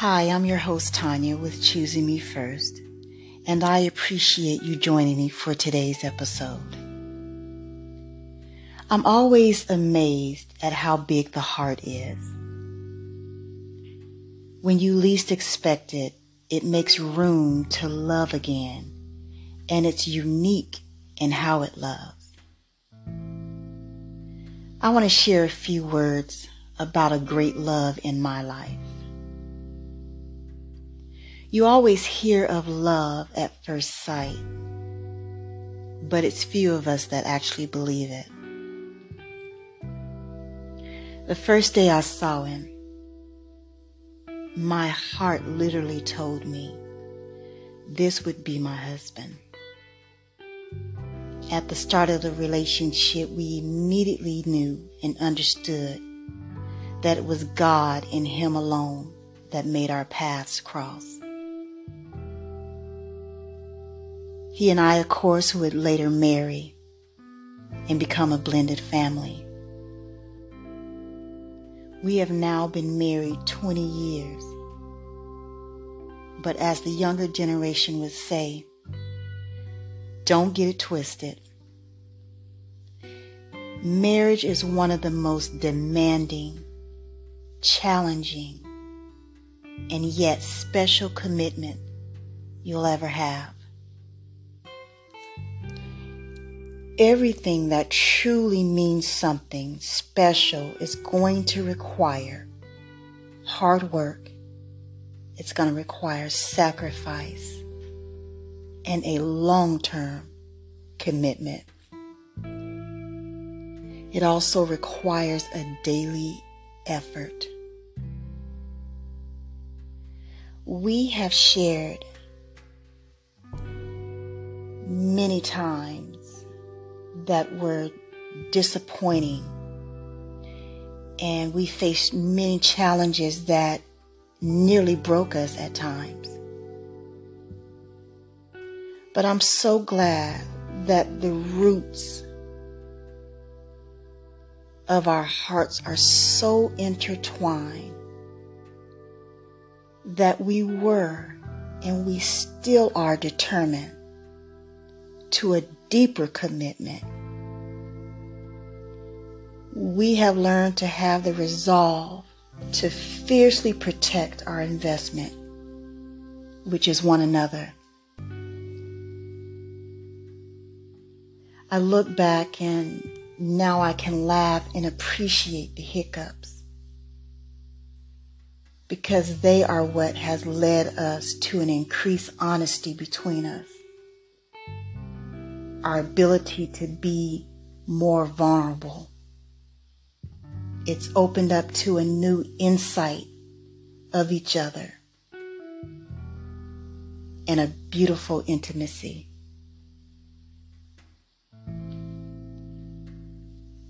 Hi, I'm your host, Tanya, with Choosing Me First, and I appreciate you joining me for today's episode. I'm always amazed at how big the heart is. When you least expect it, it makes room to love again, and it's unique in how it loves. I want to share a few words about a great love in my life. You always hear of love at first sight, but it's few of us that actually believe it. The first day I saw him, my heart literally told me this would be my husband. At the start of the relationship, we immediately knew and understood that it was God and Him alone that made our paths cross. He and I, of course, would later marry and become a blended family. We have now been married 20 years. But as the younger generation would say, don't get it twisted. Marriage is one of the most demanding, challenging, and yet special commitment you'll ever have. Everything that truly means something special is going to require hard work. It's going to require sacrifice and a long term commitment. It also requires a daily effort. We have shared many times that were disappointing and we faced many challenges that nearly broke us at times. But I'm so glad that the roots of our hearts are so intertwined that we were and we still are determined to a deeper commitment. We have learned to have the resolve to fiercely protect our investment, which is one another. I look back and now I can laugh and appreciate the hiccups because they are what has led us to an increased honesty between us. Our ability to be more vulnerable. It's opened up to a new insight of each other and a beautiful intimacy.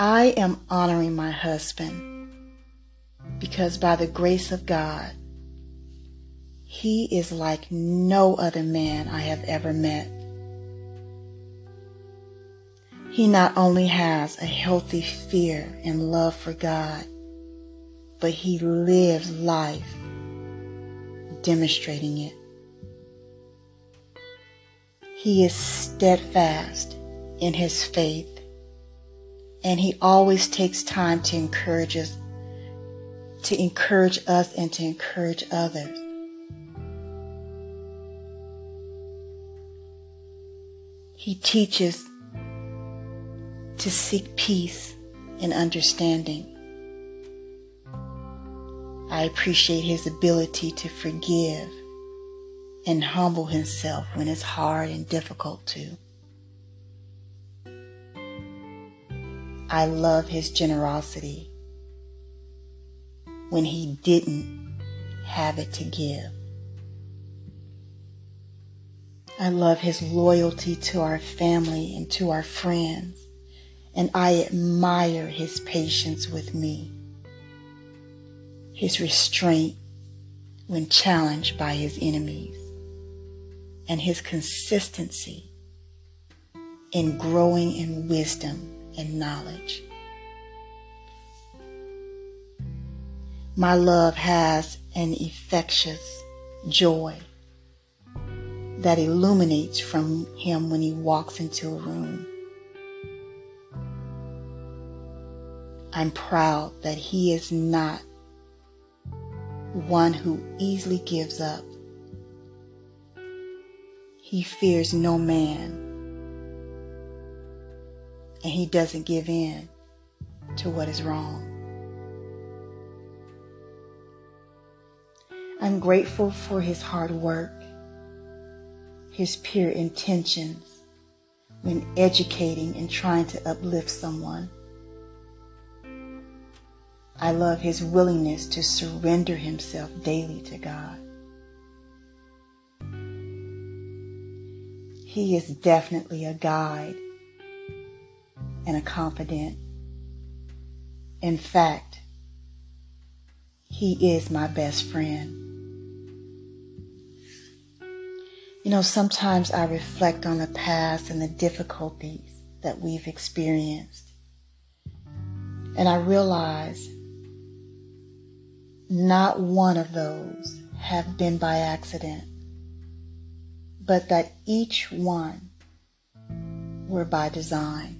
I am honoring my husband because by the grace of God, he is like no other man I have ever met. He not only has a healthy fear and love for God, but he lives life demonstrating it. He is steadfast in his faith and he always takes time to encourage us, to encourage us and to encourage others. He teaches to seek peace and understanding. I appreciate his ability to forgive and humble himself when it's hard and difficult to. I love his generosity when he didn't have it to give. I love his loyalty to our family and to our friends, and I admire his patience with me, his restraint when challenged by his enemies, and his consistency in growing in wisdom and knowledge. My love has an infectious joy that illuminates from him when he walks into a room. I'm proud that he is not one who easily gives up. He fears no man, and he doesn't give in to what is wrong. I'm grateful for his hard work, his pure intentions when educating and trying to uplift someone. I love his willingness to surrender himself daily to God. He is definitely a guide and a confidant. In fact, he is my best friend. You know, sometimes I reflect on the past and the difficulties that we've experienced. And I realize not one of those have been by accident, but that each one were by design.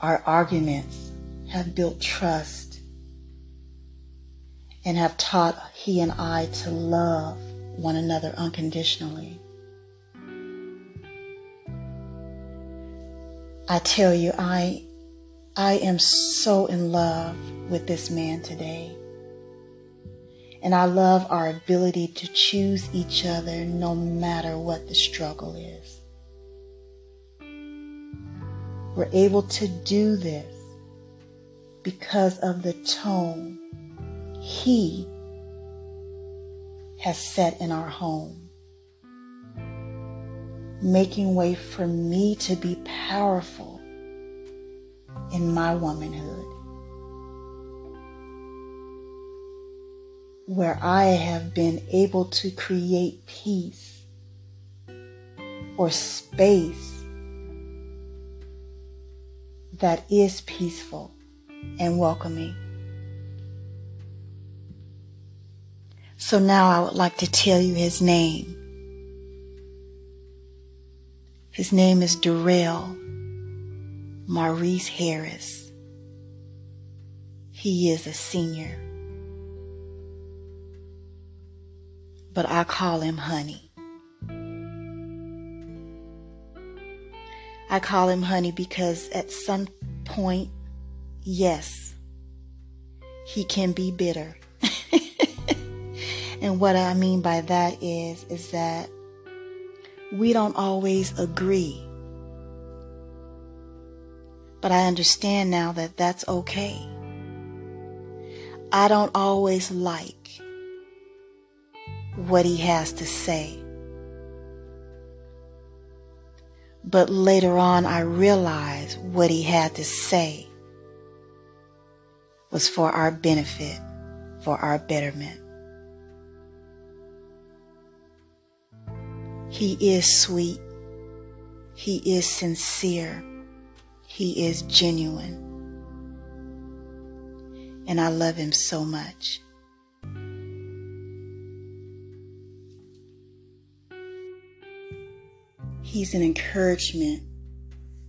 Our arguments have built trust and have taught he and I to love one another unconditionally. I tell you, I I am so in love with this man today. And I love our ability to choose each other no matter what the struggle is. We're able to do this because of the tone he has set in our home, making way for me to be powerful in my womanhood, where I have been able to create peace or space that is peaceful and welcoming. So now I would like to tell you his name. His name is Darrell Maurice Harris. He is a senior. But I call him Honey. I call him Honey because at some point, yes, he can be bitter. and what I mean by that is, is that we don't always agree but I understand now that that's okay. I don't always like what he has to say. But later on, I realized what he had to say was for our benefit, for our betterment. He is sweet. He is sincere. He is genuine. And I love him so much. He's an encouragement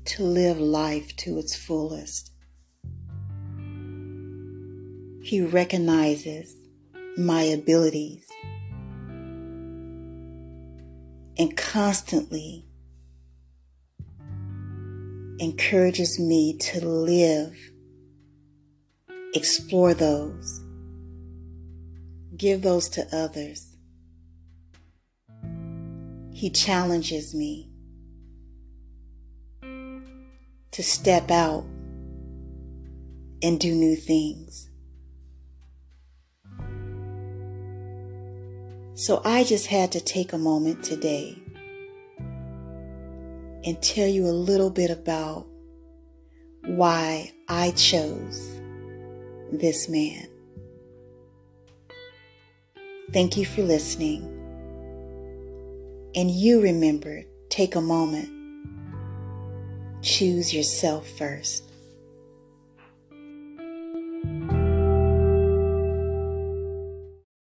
to live life to its fullest. He recognizes my abilities and constantly encourages me to live, explore those, give those to others. He challenges me to step out and do new things. So I just had to take a moment today and tell you a little bit about why I chose this man. Thank you for listening. And you remember, take a moment. Choose yourself first.